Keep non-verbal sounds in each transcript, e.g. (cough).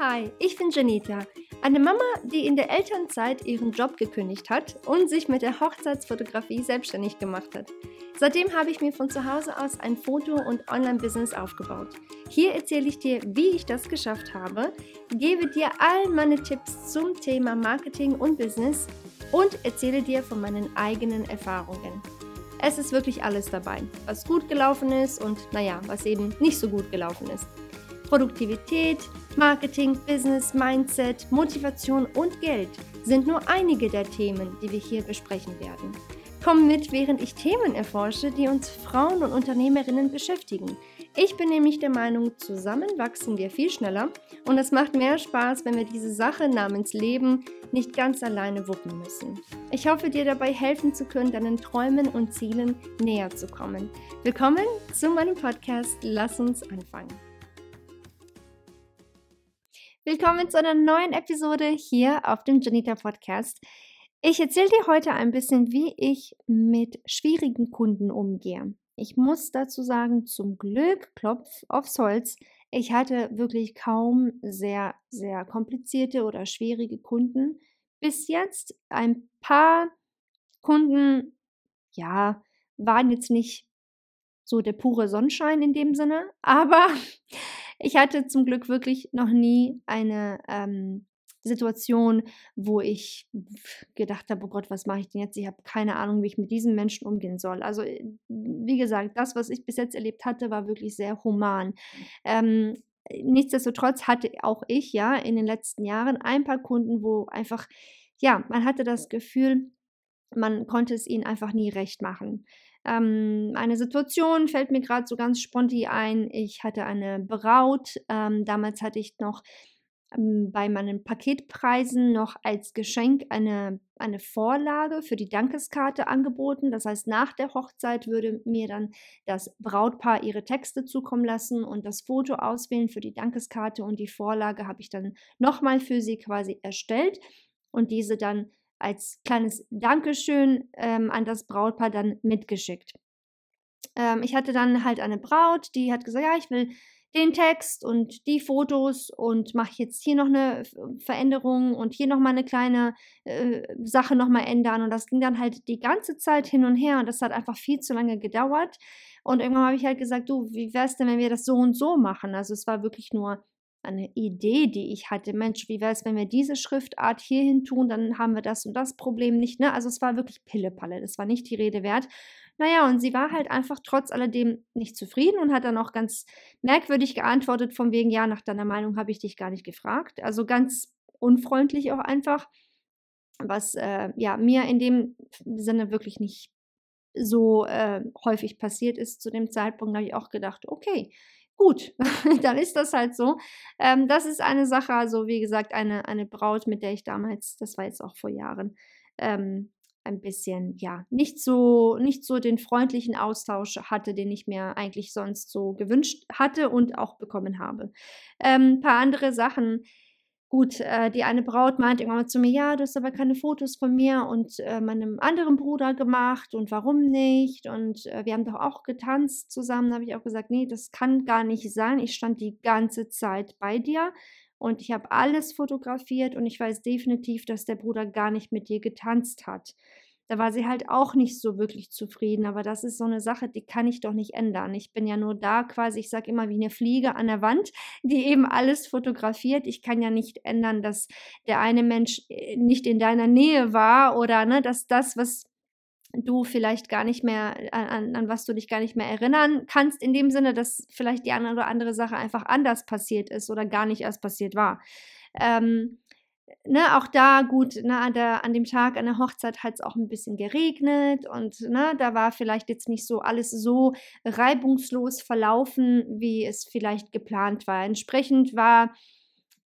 Hi, ich bin Janita, eine Mama, die in der Elternzeit ihren Job gekündigt hat und sich mit der Hochzeitsfotografie selbstständig gemacht hat. Seitdem habe ich mir von zu Hause aus ein Foto- und Online-Business aufgebaut. Hier erzähle ich dir, wie ich das geschafft habe, gebe dir all meine Tipps zum Thema Marketing und Business und erzähle dir von meinen eigenen Erfahrungen. Es ist wirklich alles dabei, was gut gelaufen ist und naja, was eben nicht so gut gelaufen ist. Produktivität, Marketing, Business, Mindset, Motivation und Geld sind nur einige der Themen, die wir hier besprechen werden. Komm mit, während ich Themen erforsche, die uns Frauen und Unternehmerinnen beschäftigen. Ich bin nämlich der Meinung, zusammen wachsen wir viel schneller und es macht mehr Spaß, wenn wir diese Sache namens Leben nicht ganz alleine wuppen müssen. Ich hoffe, dir dabei helfen zu können, deinen Träumen und Zielen näher zu kommen. Willkommen zu meinem Podcast. Lass uns anfangen. Willkommen zu einer neuen Episode hier auf dem Janita Podcast. Ich erzähle dir heute ein bisschen, wie ich mit schwierigen Kunden umgehe. Ich muss dazu sagen, zum Glück, Klopf aufs Holz, ich hatte wirklich kaum sehr, sehr komplizierte oder schwierige Kunden. Bis jetzt ein paar Kunden, ja, waren jetzt nicht so der pure Sonnenschein in dem Sinne, aber (laughs) ich hatte zum Glück wirklich noch nie eine ähm, Situation, wo ich gedacht habe, oh Gott, was mache ich denn jetzt? Ich habe keine Ahnung, wie ich mit diesem Menschen umgehen soll. Also, äh, wie gesagt, das, was ich bis jetzt erlebt hatte, war wirklich sehr human. Ähm, nichtsdestotrotz hatte auch ich ja in den letzten Jahren ein paar Kunden, wo einfach, ja, man hatte das Gefühl, man konnte es ihnen einfach nie recht machen. Ähm, eine Situation fällt mir gerade so ganz spontan ein. Ich hatte eine Braut. Ähm, damals hatte ich noch ähm, bei meinen Paketpreisen noch als Geschenk eine, eine Vorlage für die Dankeskarte angeboten. Das heißt, nach der Hochzeit würde mir dann das Brautpaar ihre Texte zukommen lassen und das Foto auswählen für die Dankeskarte und die Vorlage habe ich dann nochmal für sie quasi erstellt und diese dann als kleines Dankeschön ähm, an das Brautpaar dann mitgeschickt. Ähm, ich hatte dann halt eine Braut, die hat gesagt, ja, ich will den Text und die Fotos und mache jetzt hier noch eine Veränderung und hier noch mal eine kleine äh, Sache noch mal ändern und das ging dann halt die ganze Zeit hin und her und das hat einfach viel zu lange gedauert und irgendwann habe ich halt gesagt, du, wie wäre es denn, wenn wir das so und so machen? Also es war wirklich nur eine Idee, die ich hatte. Mensch, wie wäre es, wenn wir diese Schriftart hier hin tun, dann haben wir das und das Problem nicht. Ne? Also es war wirklich Pillepalle, das war nicht die Rede wert. Naja, und sie war halt einfach trotz alledem nicht zufrieden und hat dann auch ganz merkwürdig geantwortet, von wegen, ja, nach deiner Meinung habe ich dich gar nicht gefragt. Also ganz unfreundlich auch einfach, was äh, ja mir in dem Sinne wirklich nicht so äh, häufig passiert ist zu dem Zeitpunkt, habe ich auch gedacht, okay, gut, (laughs) dann ist das halt so. Ähm, das ist eine Sache, also wie gesagt, eine, eine Braut, mit der ich damals, das war jetzt auch vor Jahren, ähm, ein bisschen, ja, nicht so, nicht so den freundlichen Austausch hatte, den ich mir eigentlich sonst so gewünscht hatte und auch bekommen habe. Ein ähm, paar andere Sachen, Gut, äh, die eine Braut meint irgendwann mal zu mir, ja, du hast aber keine Fotos von mir und äh, meinem anderen Bruder gemacht und warum nicht? Und äh, wir haben doch auch getanzt zusammen. Da habe ich auch gesagt, nee, das kann gar nicht sein. Ich stand die ganze Zeit bei dir und ich habe alles fotografiert und ich weiß definitiv, dass der Bruder gar nicht mit dir getanzt hat. Da war sie halt auch nicht so wirklich zufrieden. Aber das ist so eine Sache, die kann ich doch nicht ändern. Ich bin ja nur da quasi, ich sage immer wie eine Fliege an der Wand, (laughs) die eben alles fotografiert. Ich kann ja nicht ändern, dass der eine Mensch äh, nicht in deiner Nähe war oder ne, dass das, was du vielleicht gar nicht mehr, an, an was du dich gar nicht mehr erinnern kannst, in dem Sinne, dass vielleicht die eine oder andere Sache einfach anders passiert ist oder gar nicht erst passiert war. Ähm, ne, auch da gut, ne, an, an dem Tag an der Hochzeit hat es auch ein bisschen geregnet und ne, da war vielleicht jetzt nicht so alles so reibungslos verlaufen, wie es vielleicht geplant war. Entsprechend war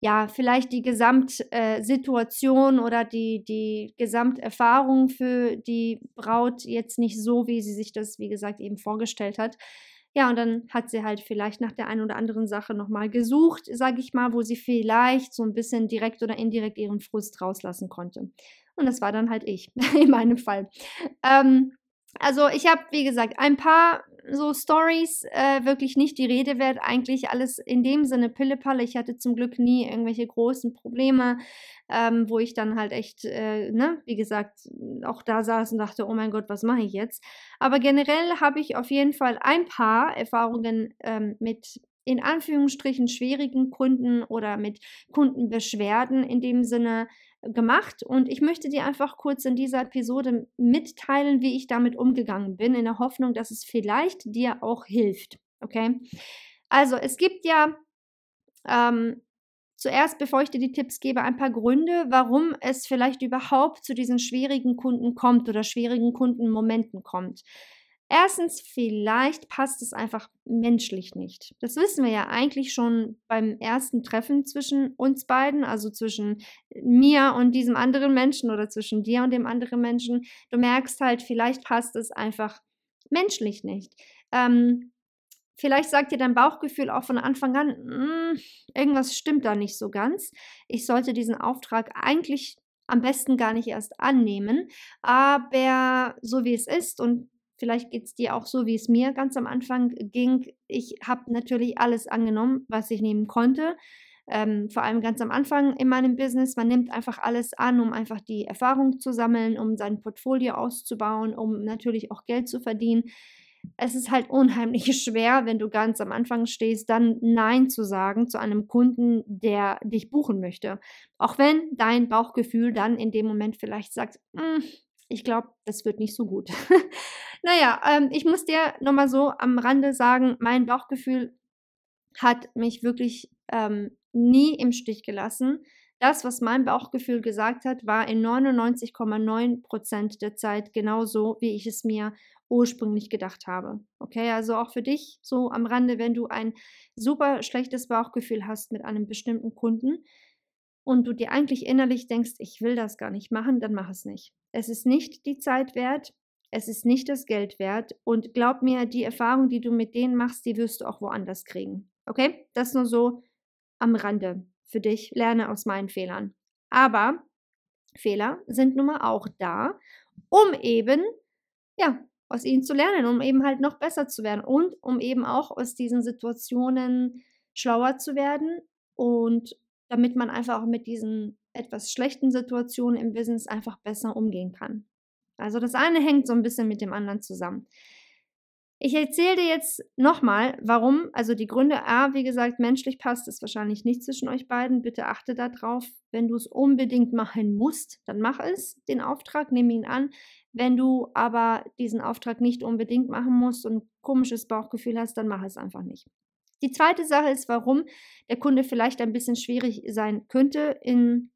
ja vielleicht die Gesamtsituation äh, oder die, die Gesamterfahrung für die Braut jetzt nicht so, wie sie sich das, wie gesagt, eben vorgestellt hat. Ja, und dann hat sie halt vielleicht nach der einen oder anderen Sache nochmal gesucht, sage ich mal, wo sie vielleicht so ein bisschen direkt oder indirekt ihren Frust rauslassen konnte. Und das war dann halt ich, (laughs) in meinem Fall. Ähm, also ich habe, wie gesagt, ein paar so Stories äh, wirklich nicht die Rede wert. Eigentlich alles in dem Sinne Pillepalle. Ich hatte zum Glück nie irgendwelche großen Probleme, ähm, wo ich dann halt echt, äh, ne, wie gesagt, auch da saß und dachte, oh mein Gott, was mache ich jetzt? Aber generell habe ich auf jeden Fall ein paar Erfahrungen ähm, mit in Anführungsstrichen schwierigen Kunden oder mit Kundenbeschwerden in dem Sinne gemacht und ich möchte dir einfach kurz in dieser Episode mitteilen, wie ich damit umgegangen bin, in der Hoffnung, dass es vielleicht dir auch hilft. Okay? Also, es gibt ja ähm, zuerst, bevor ich dir die Tipps gebe, ein paar Gründe, warum es vielleicht überhaupt zu diesen schwierigen Kunden kommt oder schwierigen Kundenmomenten kommt. Erstens, vielleicht passt es einfach menschlich nicht. Das wissen wir ja eigentlich schon beim ersten Treffen zwischen uns beiden, also zwischen mir und diesem anderen Menschen oder zwischen dir und dem anderen Menschen. Du merkst halt, vielleicht passt es einfach menschlich nicht. Ähm, vielleicht sagt dir dein Bauchgefühl auch von Anfang an, mm, irgendwas stimmt da nicht so ganz. Ich sollte diesen Auftrag eigentlich am besten gar nicht erst annehmen. Aber so wie es ist und Vielleicht geht es dir auch so, wie es mir ganz am Anfang ging. Ich habe natürlich alles angenommen, was ich nehmen konnte. Ähm, vor allem ganz am Anfang in meinem Business. Man nimmt einfach alles an, um einfach die Erfahrung zu sammeln, um sein Portfolio auszubauen, um natürlich auch Geld zu verdienen. Es ist halt unheimlich (laughs) schwer, wenn du ganz am Anfang stehst, dann Nein zu sagen zu einem Kunden, der dich buchen möchte. Auch wenn dein Bauchgefühl dann in dem Moment vielleicht sagt, hm, ich glaube, das wird nicht so gut. (laughs) Naja, ähm, ich muss dir nochmal so am Rande sagen, mein Bauchgefühl hat mich wirklich ähm, nie im Stich gelassen. Das, was mein Bauchgefühl gesagt hat, war in 99,9 Prozent der Zeit genauso, wie ich es mir ursprünglich gedacht habe. Okay, also auch für dich so am Rande, wenn du ein super schlechtes Bauchgefühl hast mit einem bestimmten Kunden und du dir eigentlich innerlich denkst, ich will das gar nicht machen, dann mach es nicht. Es ist nicht die Zeit wert, es ist nicht das Geld wert und glaub mir, die Erfahrung, die du mit denen machst, die wirst du auch woanders kriegen. Okay? Das nur so am Rande für dich. Lerne aus meinen Fehlern. Aber Fehler sind nun mal auch da, um eben, ja, aus ihnen zu lernen, um eben halt noch besser zu werden und um eben auch aus diesen Situationen schlauer zu werden und damit man einfach auch mit diesen etwas schlechten Situationen im Business einfach besser umgehen kann. Also das eine hängt so ein bisschen mit dem anderen zusammen. Ich erzähle dir jetzt nochmal, warum, also die Gründe A, wie gesagt, menschlich passt es wahrscheinlich nicht zwischen euch beiden. Bitte achte darauf. Wenn du es unbedingt machen musst, dann mach es, den Auftrag, nehme ihn an. Wenn du aber diesen Auftrag nicht unbedingt machen musst und ein komisches Bauchgefühl hast, dann mach es einfach nicht. Die zweite Sache ist, warum der Kunde vielleicht ein bisschen schwierig sein könnte in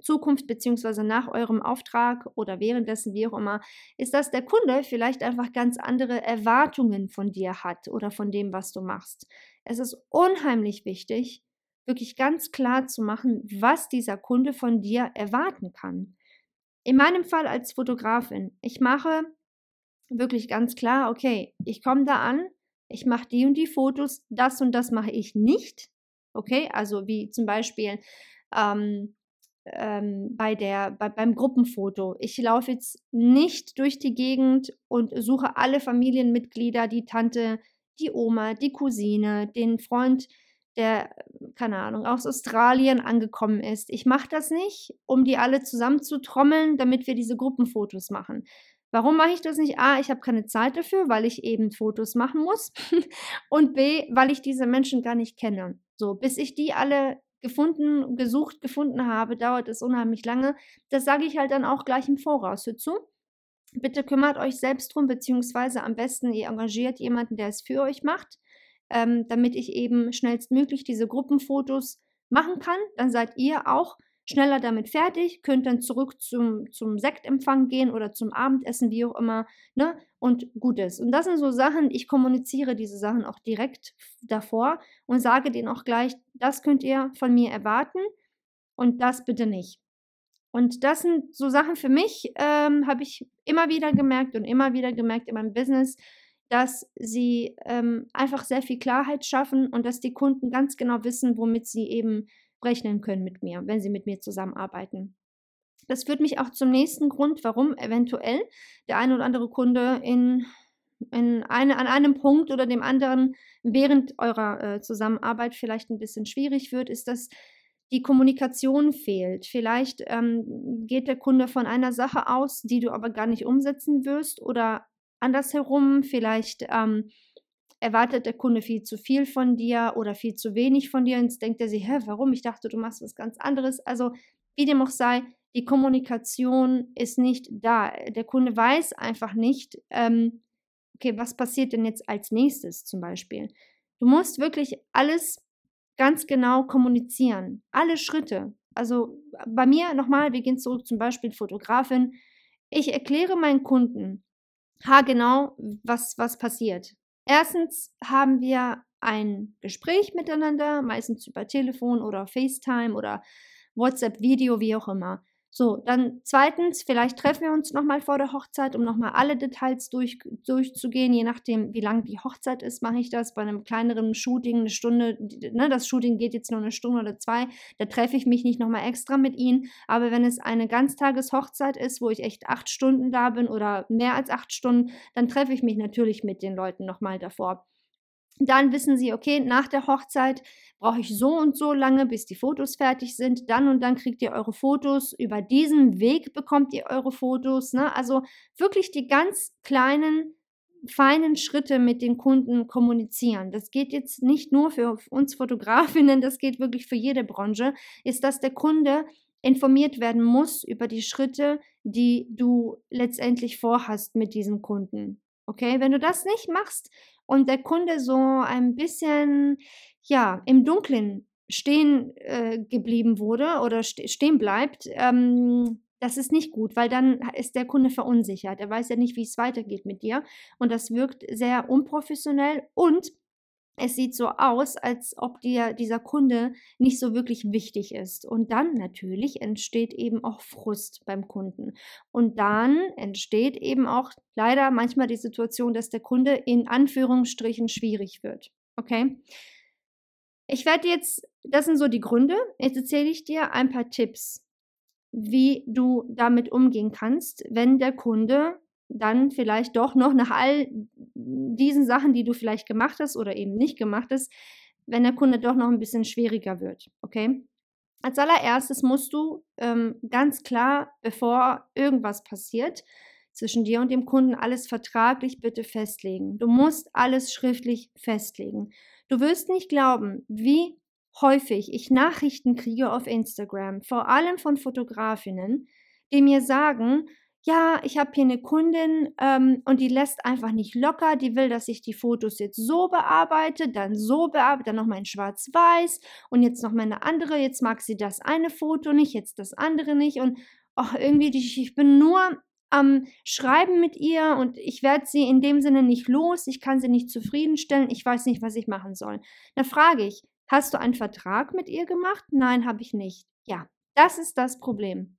Zukunft beziehungsweise nach eurem Auftrag oder währenddessen, wie auch immer, ist, dass der Kunde vielleicht einfach ganz andere Erwartungen von dir hat oder von dem, was du machst. Es ist unheimlich wichtig, wirklich ganz klar zu machen, was dieser Kunde von dir erwarten kann. In meinem Fall als Fotografin, ich mache wirklich ganz klar, okay, ich komme da an, ich mache die und die Fotos, das und das mache ich nicht. Okay, also wie zum Beispiel ähm, ähm, bei der, bei, beim Gruppenfoto. Ich laufe jetzt nicht durch die Gegend und suche alle Familienmitglieder, die Tante, die Oma, die Cousine, den Freund, der, keine Ahnung, aus Australien angekommen ist. Ich mache das nicht, um die alle zusammenzutrommeln, damit wir diese Gruppenfotos machen. Warum mache ich das nicht? A, ich habe keine Zeit dafür, weil ich eben Fotos machen muss. (laughs) und B, weil ich diese Menschen gar nicht kenne. So, bis ich die alle gefunden, gesucht, gefunden habe, dauert es unheimlich lange. Das sage ich halt dann auch gleich im Voraus. Hör zu. Bitte kümmert euch selbst drum, beziehungsweise am besten ihr engagiert jemanden, der es für euch macht, ähm, damit ich eben schnellstmöglich diese Gruppenfotos machen kann. Dann seid ihr auch schneller damit fertig, könnt dann zurück zum, zum Sektempfang gehen oder zum Abendessen, wie auch immer, ne? Und gut ist. Und das sind so Sachen, ich kommuniziere diese Sachen auch direkt davor und sage denen auch gleich, das könnt ihr von mir erwarten und das bitte nicht. Und das sind so Sachen für mich, ähm, habe ich immer wieder gemerkt und immer wieder gemerkt in meinem Business, dass sie ähm, einfach sehr viel Klarheit schaffen und dass die Kunden ganz genau wissen, womit sie eben rechnen können mit mir, wenn sie mit mir zusammenarbeiten. Das führt mich auch zum nächsten Grund, warum eventuell der ein oder andere Kunde in in eine, an einem Punkt oder dem anderen während eurer äh, Zusammenarbeit vielleicht ein bisschen schwierig wird, ist, dass die Kommunikation fehlt. Vielleicht ähm, geht der Kunde von einer Sache aus, die du aber gar nicht umsetzen wirst oder andersherum, vielleicht ähm, erwartet der Kunde viel zu viel von dir oder viel zu wenig von dir und jetzt denkt er sich, hä, warum? Ich dachte, du machst was ganz anderes. Also, wie dem auch sei, die Kommunikation ist nicht da. Der Kunde weiß einfach nicht, ähm, okay, was passiert denn jetzt als nächstes zum Beispiel? Du musst wirklich alles ganz genau kommunizieren. Alle Schritte. Also bei mir nochmal, wir gehen zurück zum Beispiel Fotografin. Ich erkläre meinen Kunden haargenau, was, was passiert. Erstens haben wir ein Gespräch miteinander, meistens über Telefon oder FaceTime oder WhatsApp-Video, wie auch immer. So, dann zweitens, vielleicht treffen wir uns nochmal vor der Hochzeit, um nochmal alle Details durch, durchzugehen. Je nachdem, wie lang die Hochzeit ist, mache ich das. Bei einem kleineren Shooting, eine Stunde, ne, das Shooting geht jetzt nur eine Stunde oder zwei, da treffe ich mich nicht nochmal extra mit ihnen. Aber wenn es eine Ganztageshochzeit ist, wo ich echt acht Stunden da bin oder mehr als acht Stunden, dann treffe ich mich natürlich mit den Leuten nochmal davor. Dann wissen sie, okay, nach der Hochzeit brauche ich so und so lange, bis die Fotos fertig sind. Dann und dann kriegt ihr eure Fotos. Über diesen Weg bekommt ihr eure Fotos. Ne? Also wirklich die ganz kleinen, feinen Schritte mit den Kunden kommunizieren. Das geht jetzt nicht nur für uns Fotografinnen, das geht wirklich für jede Branche, ist, dass der Kunde informiert werden muss über die Schritte, die du letztendlich vorhast mit diesem Kunden. Okay, wenn du das nicht machst, und der Kunde so ein bisschen, ja, im Dunkeln stehen äh, geblieben wurde oder st stehen bleibt, ähm, das ist nicht gut, weil dann ist der Kunde verunsichert. Er weiß ja nicht, wie es weitergeht mit dir. Und das wirkt sehr unprofessionell und es sieht so aus, als ob dir dieser Kunde nicht so wirklich wichtig ist. Und dann natürlich entsteht eben auch Frust beim Kunden. Und dann entsteht eben auch leider manchmal die Situation, dass der Kunde in Anführungsstrichen schwierig wird. Okay? Ich werde jetzt, das sind so die Gründe. Jetzt erzähle ich dir ein paar Tipps, wie du damit umgehen kannst, wenn der Kunde dann vielleicht doch noch nach all diesen Sachen, die du vielleicht gemacht hast oder eben nicht gemacht hast, wenn der Kunde doch noch ein bisschen schwieriger wird. Okay? Als allererstes musst du ähm, ganz klar, bevor irgendwas passiert, zwischen dir und dem Kunden alles vertraglich bitte festlegen. Du musst alles schriftlich festlegen. Du wirst nicht glauben, wie häufig ich Nachrichten kriege auf Instagram, vor allem von Fotografinnen, die mir sagen, ja, ich habe hier eine Kundin ähm, und die lässt einfach nicht locker. Die will, dass ich die Fotos jetzt so bearbeite, dann so bearbeite, dann nochmal in Schwarz-Weiß und jetzt nochmal eine andere. Jetzt mag sie das eine Foto nicht, jetzt das andere nicht. Und ach, irgendwie, ich, ich bin nur am Schreiben mit ihr und ich werde sie in dem Sinne nicht los. Ich kann sie nicht zufriedenstellen. Ich weiß nicht, was ich machen soll. Da frage ich, hast du einen Vertrag mit ihr gemacht? Nein, habe ich nicht. Ja, das ist das Problem.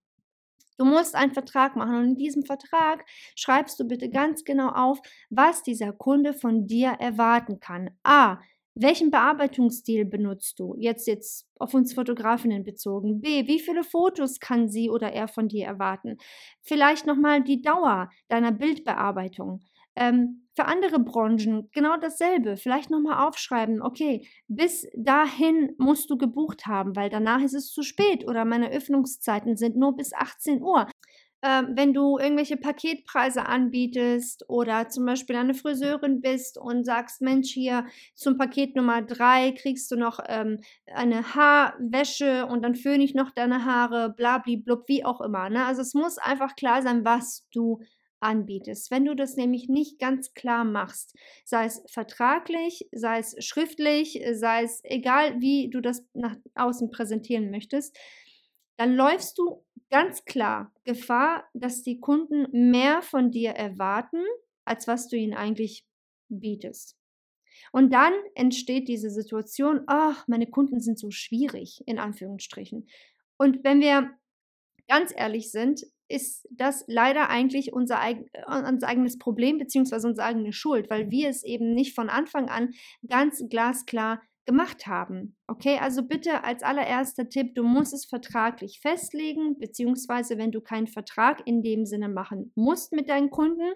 Du musst einen Vertrag machen und in diesem Vertrag schreibst du bitte ganz genau auf, was dieser Kunde von dir erwarten kann. A. Welchen Bearbeitungsstil benutzt du? Jetzt jetzt auf uns Fotografinnen bezogen. B. Wie viele Fotos kann sie oder er von dir erwarten? Vielleicht nochmal die Dauer deiner Bildbearbeitung. Ähm, für andere Branchen genau dasselbe. Vielleicht nochmal aufschreiben, okay, bis dahin musst du gebucht haben, weil danach ist es zu spät oder meine Öffnungszeiten sind nur bis 18 Uhr. Ähm, wenn du irgendwelche Paketpreise anbietest oder zum Beispiel eine Friseurin bist und sagst, Mensch, hier zum Paket Nummer 3 kriegst du noch ähm, eine Haarwäsche und dann föhne ich noch deine Haare, blabli-blub, wie auch immer. Ne? Also es muss einfach klar sein, was du anbietest. Wenn du das nämlich nicht ganz klar machst, sei es vertraglich, sei es schriftlich, sei es egal, wie du das nach außen präsentieren möchtest, dann läufst du ganz klar Gefahr, dass die Kunden mehr von dir erwarten, als was du ihnen eigentlich bietest. Und dann entsteht diese Situation, ach, meine Kunden sind so schwierig, in Anführungsstrichen. Und wenn wir ganz ehrlich sind, ist das leider eigentlich unser, eig unser eigenes Problem beziehungsweise unsere eigene Schuld, weil wir es eben nicht von Anfang an ganz glasklar gemacht haben. Okay, also bitte als allererster Tipp, du musst es vertraglich festlegen, beziehungsweise wenn du keinen Vertrag in dem Sinne machen musst mit deinen Kunden,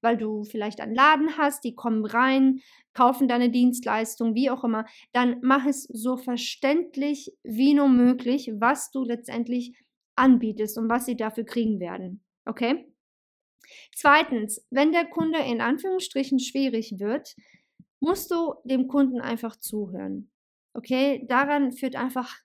weil du vielleicht einen Laden hast, die kommen rein, kaufen deine Dienstleistung, wie auch immer, dann mach es so verständlich wie nur möglich, was du letztendlich anbietest und was sie dafür kriegen werden. Okay? Zweitens, wenn der Kunde in Anführungsstrichen schwierig wird, musst du dem Kunden einfach zuhören. Okay, daran führt einfach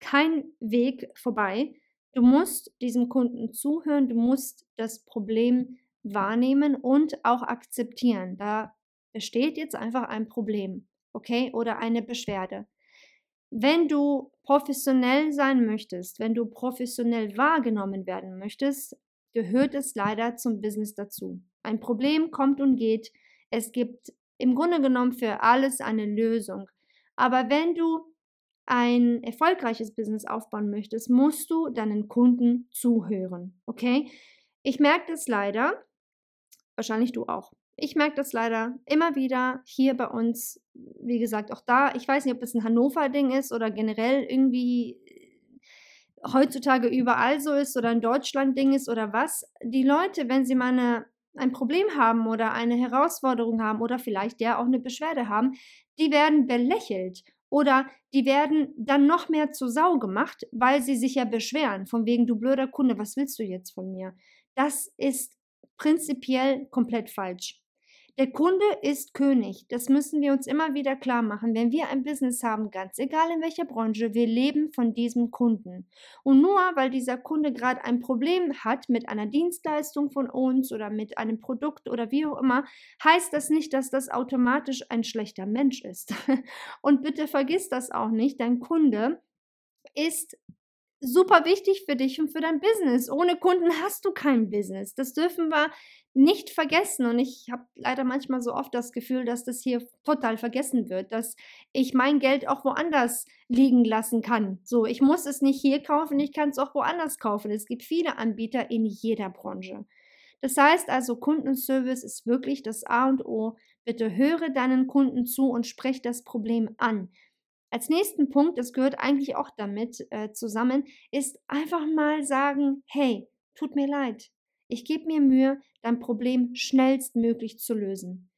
kein Weg vorbei. Du musst diesem Kunden zuhören, du musst das Problem wahrnehmen und auch akzeptieren. Da besteht jetzt einfach ein Problem, okay, oder eine Beschwerde. Wenn du professionell sein möchtest, wenn du professionell wahrgenommen werden möchtest, gehört es leider zum Business dazu. Ein Problem kommt und geht. Es gibt im Grunde genommen für alles eine Lösung. Aber wenn du ein erfolgreiches Business aufbauen möchtest, musst du deinen Kunden zuhören. Okay? Ich merke das leider, wahrscheinlich du auch. Ich merke das leider immer wieder hier bei uns, wie gesagt, auch da. Ich weiß nicht, ob das ein Hannover-Ding ist oder generell irgendwie heutzutage überall so ist oder ein Deutschland-Ding ist oder was. Die Leute, wenn sie mal eine, ein Problem haben oder eine Herausforderung haben oder vielleicht ja auch eine Beschwerde haben, die werden belächelt oder die werden dann noch mehr zur Sau gemacht, weil sie sich ja beschweren, von wegen du blöder Kunde, was willst du jetzt von mir? Das ist prinzipiell komplett falsch. Der Kunde ist König. Das müssen wir uns immer wieder klar machen. Wenn wir ein Business haben, ganz egal in welcher Branche, wir leben von diesem Kunden. Und nur weil dieser Kunde gerade ein Problem hat mit einer Dienstleistung von uns oder mit einem Produkt oder wie auch immer, heißt das nicht, dass das automatisch ein schlechter Mensch ist. (laughs) Und bitte vergiss das auch nicht. Dein Kunde ist super wichtig für dich und für dein Business. Ohne Kunden hast du kein Business. Das dürfen wir nicht vergessen. Und ich habe leider manchmal so oft das Gefühl, dass das hier total vergessen wird, dass ich mein Geld auch woanders liegen lassen kann. So, ich muss es nicht hier kaufen, ich kann es auch woanders kaufen. Es gibt viele Anbieter in jeder Branche. Das heißt also, Kundenservice ist wirklich das A und O. Bitte höre deinen Kunden zu und sprech das Problem an. Als nächsten Punkt, das gehört eigentlich auch damit äh, zusammen, ist einfach mal sagen, hey, tut mir leid. Ich gebe mir Mühe, dein Problem schnellstmöglich zu lösen.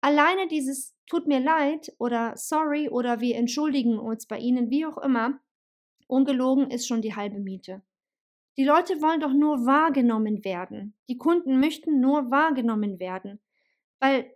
Alleine dieses tut mir leid oder sorry oder wir entschuldigen uns bei Ihnen, wie auch immer, ungelogen ist schon die halbe Miete. Die Leute wollen doch nur wahrgenommen werden. Die Kunden möchten nur wahrgenommen werden, weil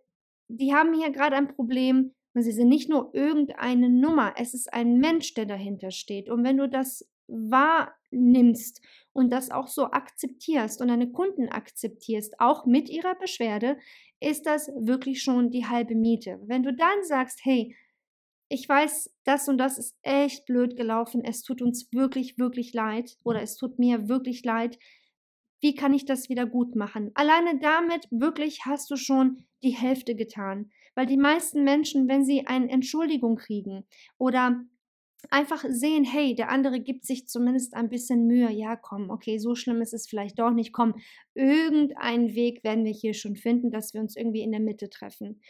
die haben hier gerade ein Problem, und sie sind nicht nur irgendeine Nummer, es ist ein Mensch, der dahinter steht. Und wenn du das wahrnimmst und das auch so akzeptierst und deine Kunden akzeptierst, auch mit ihrer Beschwerde, ist das wirklich schon die halbe Miete. Wenn du dann sagst, hey, ich weiß, das und das ist echt blöd gelaufen, es tut uns wirklich, wirklich leid oder es tut mir wirklich leid, wie kann ich das wieder gut machen? Alleine damit wirklich hast du schon die Hälfte getan. Weil die meisten Menschen, wenn sie eine Entschuldigung kriegen oder einfach sehen, hey, der andere gibt sich zumindest ein bisschen Mühe. Ja, komm, okay, so schlimm ist es vielleicht doch nicht. Komm, irgendeinen Weg werden wir hier schon finden, dass wir uns irgendwie in der Mitte treffen.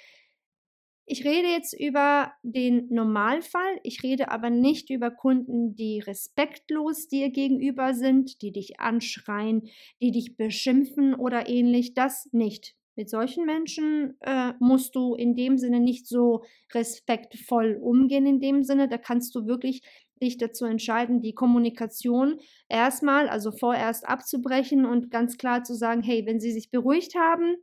Ich rede jetzt über den Normalfall, ich rede aber nicht über Kunden, die respektlos dir gegenüber sind, die dich anschreien, die dich beschimpfen oder ähnlich. Das nicht. Mit solchen Menschen äh, musst du in dem Sinne nicht so respektvoll umgehen, in dem Sinne. Da kannst du wirklich dich dazu entscheiden, die Kommunikation erstmal, also vorerst abzubrechen und ganz klar zu sagen, hey, wenn sie sich beruhigt haben,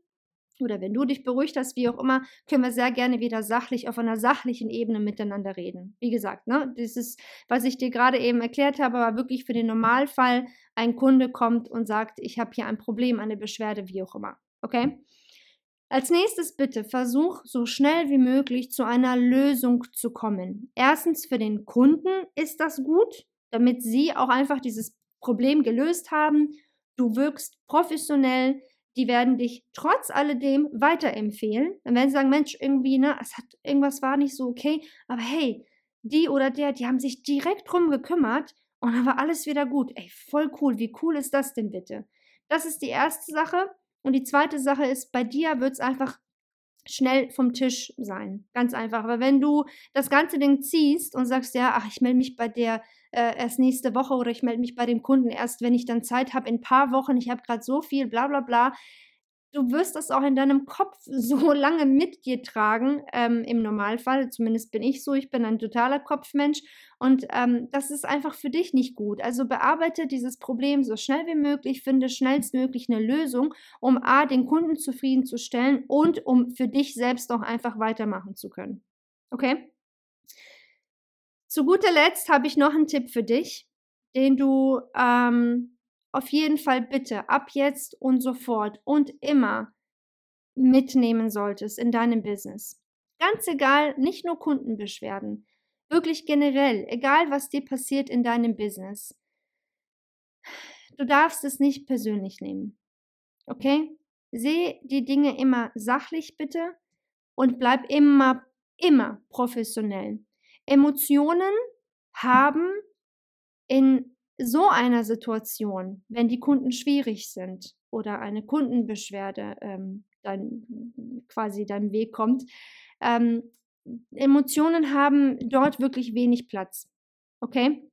oder wenn du dich beruhigt hast, wie auch immer, können wir sehr gerne wieder sachlich auf einer sachlichen Ebene miteinander reden. Wie gesagt, ne, dieses, was ich dir gerade eben erklärt habe, war wirklich für den Normalfall, ein Kunde kommt und sagt, ich habe hier ein Problem, eine Beschwerde, wie auch immer. Okay? Als nächstes bitte versuch so schnell wie möglich zu einer Lösung zu kommen. Erstens für den Kunden ist das gut, damit sie auch einfach dieses Problem gelöst haben. Du wirkst professionell, die werden dich trotz alledem weiterempfehlen. Dann werden sie sagen, Mensch, irgendwie, ne, es hat irgendwas war nicht so okay, aber hey, die oder der, die haben sich direkt drum gekümmert und dann war alles wieder gut. Ey, voll cool. Wie cool ist das denn bitte? Das ist die erste Sache. Und die zweite Sache ist, bei dir wird es einfach schnell vom Tisch sein. Ganz einfach. Aber wenn du das ganze Ding ziehst und sagst, ja, ach, ich melde mich bei der äh, erst nächste Woche oder ich melde mich bei dem Kunden erst, wenn ich dann Zeit habe, in ein paar Wochen, ich habe gerade so viel, bla bla bla, du wirst das auch in deinem Kopf (laughs) so lange mit dir tragen, ähm, im Normalfall. Zumindest bin ich so. Ich bin ein totaler Kopfmensch. Und ähm, das ist einfach für dich nicht gut. Also bearbeite dieses Problem so schnell wie möglich, finde schnellstmöglich eine Lösung, um A, den Kunden zufriedenzustellen und um für dich selbst auch einfach weitermachen zu können. Okay? Zu guter Letzt habe ich noch einen Tipp für dich, den du ähm, auf jeden Fall bitte ab jetzt und sofort und immer mitnehmen solltest in deinem Business. Ganz egal, nicht nur Kundenbeschwerden, wirklich generell, egal was dir passiert in deinem Business. Du darfst es nicht persönlich nehmen. Okay? Seh die Dinge immer sachlich bitte und bleib immer, immer professionell. Emotionen haben in so einer Situation, wenn die Kunden schwierig sind oder eine Kundenbeschwerde ähm, dann quasi deinem Weg kommt, ähm, Emotionen haben dort wirklich wenig Platz. Okay?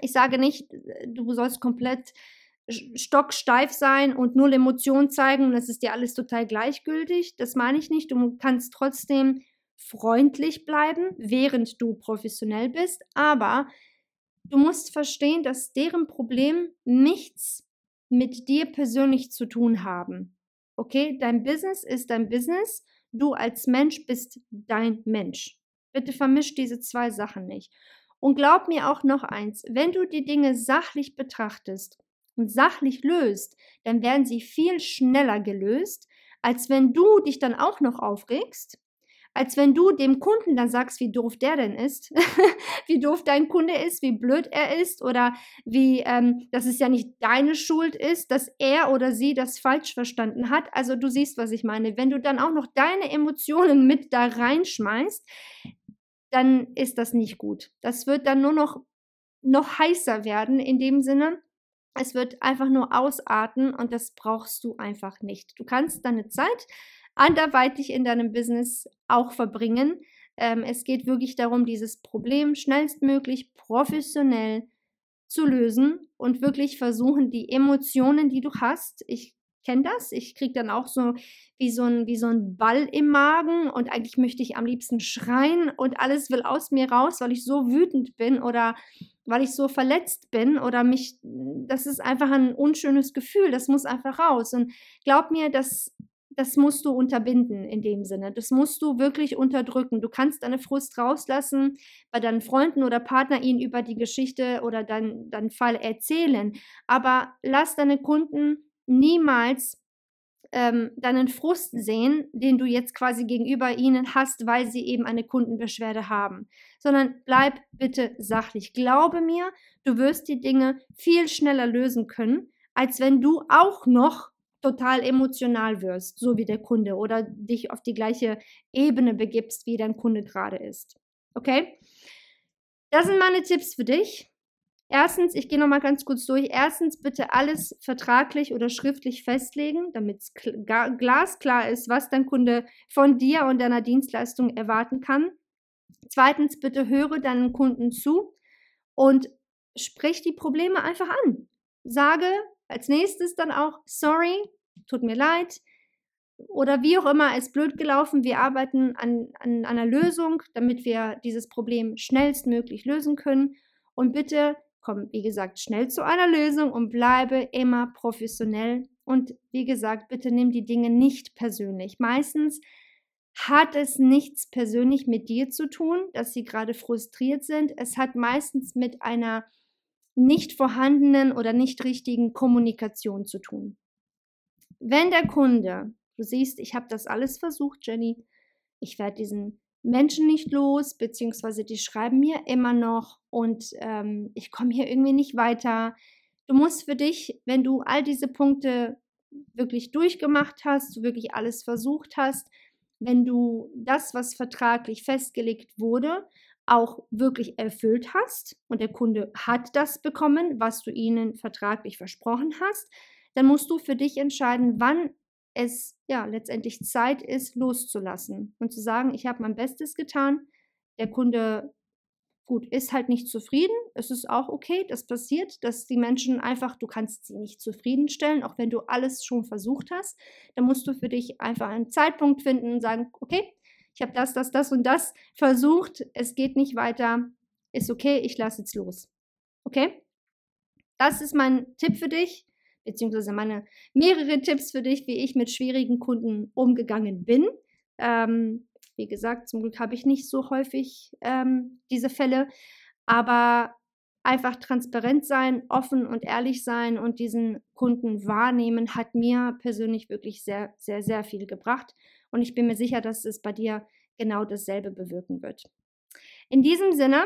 Ich sage nicht, du sollst komplett stocksteif sein und null Emotionen zeigen und das ist dir alles total gleichgültig. Das meine ich nicht. Du kannst trotzdem freundlich bleiben, während du professionell bist, aber Du musst verstehen, dass deren Problem nichts mit dir persönlich zu tun haben. Okay, dein Business ist dein Business, du als Mensch bist dein Mensch. Bitte vermisch diese zwei Sachen nicht. Und glaub mir auch noch eins, wenn du die Dinge sachlich betrachtest und sachlich löst, dann werden sie viel schneller gelöst, als wenn du dich dann auch noch aufregst als wenn du dem Kunden dann sagst, wie doof der denn ist, (laughs) wie doof dein Kunde ist, wie blöd er ist oder wie, ähm, dass es ja nicht deine Schuld ist, dass er oder sie das falsch verstanden hat. Also du siehst, was ich meine. Wenn du dann auch noch deine Emotionen mit da reinschmeißt, dann ist das nicht gut. Das wird dann nur noch, noch heißer werden in dem Sinne. Es wird einfach nur ausarten und das brauchst du einfach nicht. Du kannst deine Zeit anderweitig in deinem Business auch verbringen. Ähm, es geht wirklich darum, dieses Problem schnellstmöglich professionell zu lösen und wirklich versuchen, die Emotionen, die du hast, ich kenne das, ich kriege dann auch so wie so, ein, wie so ein Ball im Magen und eigentlich möchte ich am liebsten schreien und alles will aus mir raus, weil ich so wütend bin oder weil ich so verletzt bin oder mich, das ist einfach ein unschönes Gefühl, das muss einfach raus. Und glaub mir, das das musst du unterbinden in dem Sinne. Das musst du wirklich unterdrücken. Du kannst deine Frust rauslassen, bei deinen Freunden oder Partner ihnen über die Geschichte oder deinen dein Fall erzählen. Aber lass deine Kunden niemals ähm, deinen Frust sehen, den du jetzt quasi gegenüber ihnen hast, weil sie eben eine Kundenbeschwerde haben. Sondern bleib bitte sachlich. Glaube mir, du wirst die Dinge viel schneller lösen können, als wenn du auch noch total emotional wirst, so wie der Kunde, oder dich auf die gleiche Ebene begibst, wie dein Kunde gerade ist. Okay? Das sind meine Tipps für dich. Erstens, ich gehe nochmal ganz kurz durch. Erstens, bitte alles vertraglich oder schriftlich festlegen, damit es glasklar ist, was dein Kunde von dir und deiner Dienstleistung erwarten kann. Zweitens, bitte höre deinen Kunden zu und sprich die Probleme einfach an. Sage, als nächstes dann auch, sorry, tut mir leid. Oder wie auch immer, ist blöd gelaufen. Wir arbeiten an, an einer Lösung, damit wir dieses Problem schnellstmöglich lösen können. Und bitte komm, wie gesagt, schnell zu einer Lösung und bleibe immer professionell. Und wie gesagt, bitte nimm die Dinge nicht persönlich. Meistens hat es nichts persönlich mit dir zu tun, dass sie gerade frustriert sind. Es hat meistens mit einer nicht vorhandenen oder nicht richtigen Kommunikation zu tun. Wenn der Kunde, du siehst, ich habe das alles versucht, Jenny, ich werde diesen Menschen nicht los, beziehungsweise die schreiben mir immer noch und ähm, ich komme hier irgendwie nicht weiter. Du musst für dich, wenn du all diese Punkte wirklich durchgemacht hast, wirklich alles versucht hast, wenn du das, was vertraglich festgelegt wurde, auch wirklich erfüllt hast und der Kunde hat das bekommen, was du ihnen vertraglich versprochen hast, dann musst du für dich entscheiden, wann es ja letztendlich Zeit ist, loszulassen und zu sagen, ich habe mein Bestes getan, der Kunde gut, ist halt nicht zufrieden. Es ist auch okay, das passiert, dass die Menschen einfach, du kannst sie nicht zufriedenstellen, auch wenn du alles schon versucht hast. Dann musst du für dich einfach einen Zeitpunkt finden und sagen, okay, ich habe das, das, das und das versucht, es geht nicht weiter, ist okay, ich lasse jetzt los. Okay? Das ist mein Tipp für dich, beziehungsweise meine mehrere Tipps für dich, wie ich mit schwierigen Kunden umgegangen bin. Ähm, wie gesagt, zum Glück habe ich nicht so häufig ähm, diese Fälle, aber einfach transparent sein, offen und ehrlich sein und diesen Kunden wahrnehmen, hat mir persönlich wirklich sehr, sehr, sehr viel gebracht. Und ich bin mir sicher, dass es bei dir genau dasselbe bewirken wird. In diesem Sinne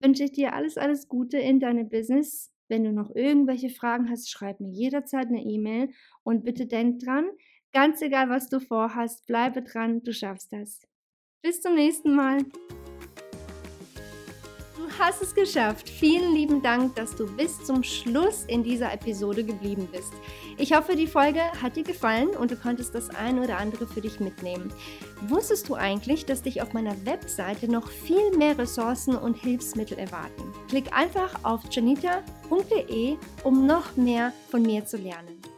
wünsche ich dir alles, alles Gute in deinem Business. Wenn du noch irgendwelche Fragen hast, schreib mir jederzeit eine E-Mail und bitte denk dran, ganz egal was du vorhast, bleibe dran, du schaffst das. Bis zum nächsten Mal. Hast es geschafft. Vielen lieben Dank, dass du bis zum Schluss in dieser Episode geblieben bist. Ich hoffe, die Folge hat dir gefallen und du konntest das ein oder andere für dich mitnehmen. Wusstest du eigentlich, dass dich auf meiner Webseite noch viel mehr Ressourcen und Hilfsmittel erwarten? Klick einfach auf janita.de, um noch mehr von mir zu lernen.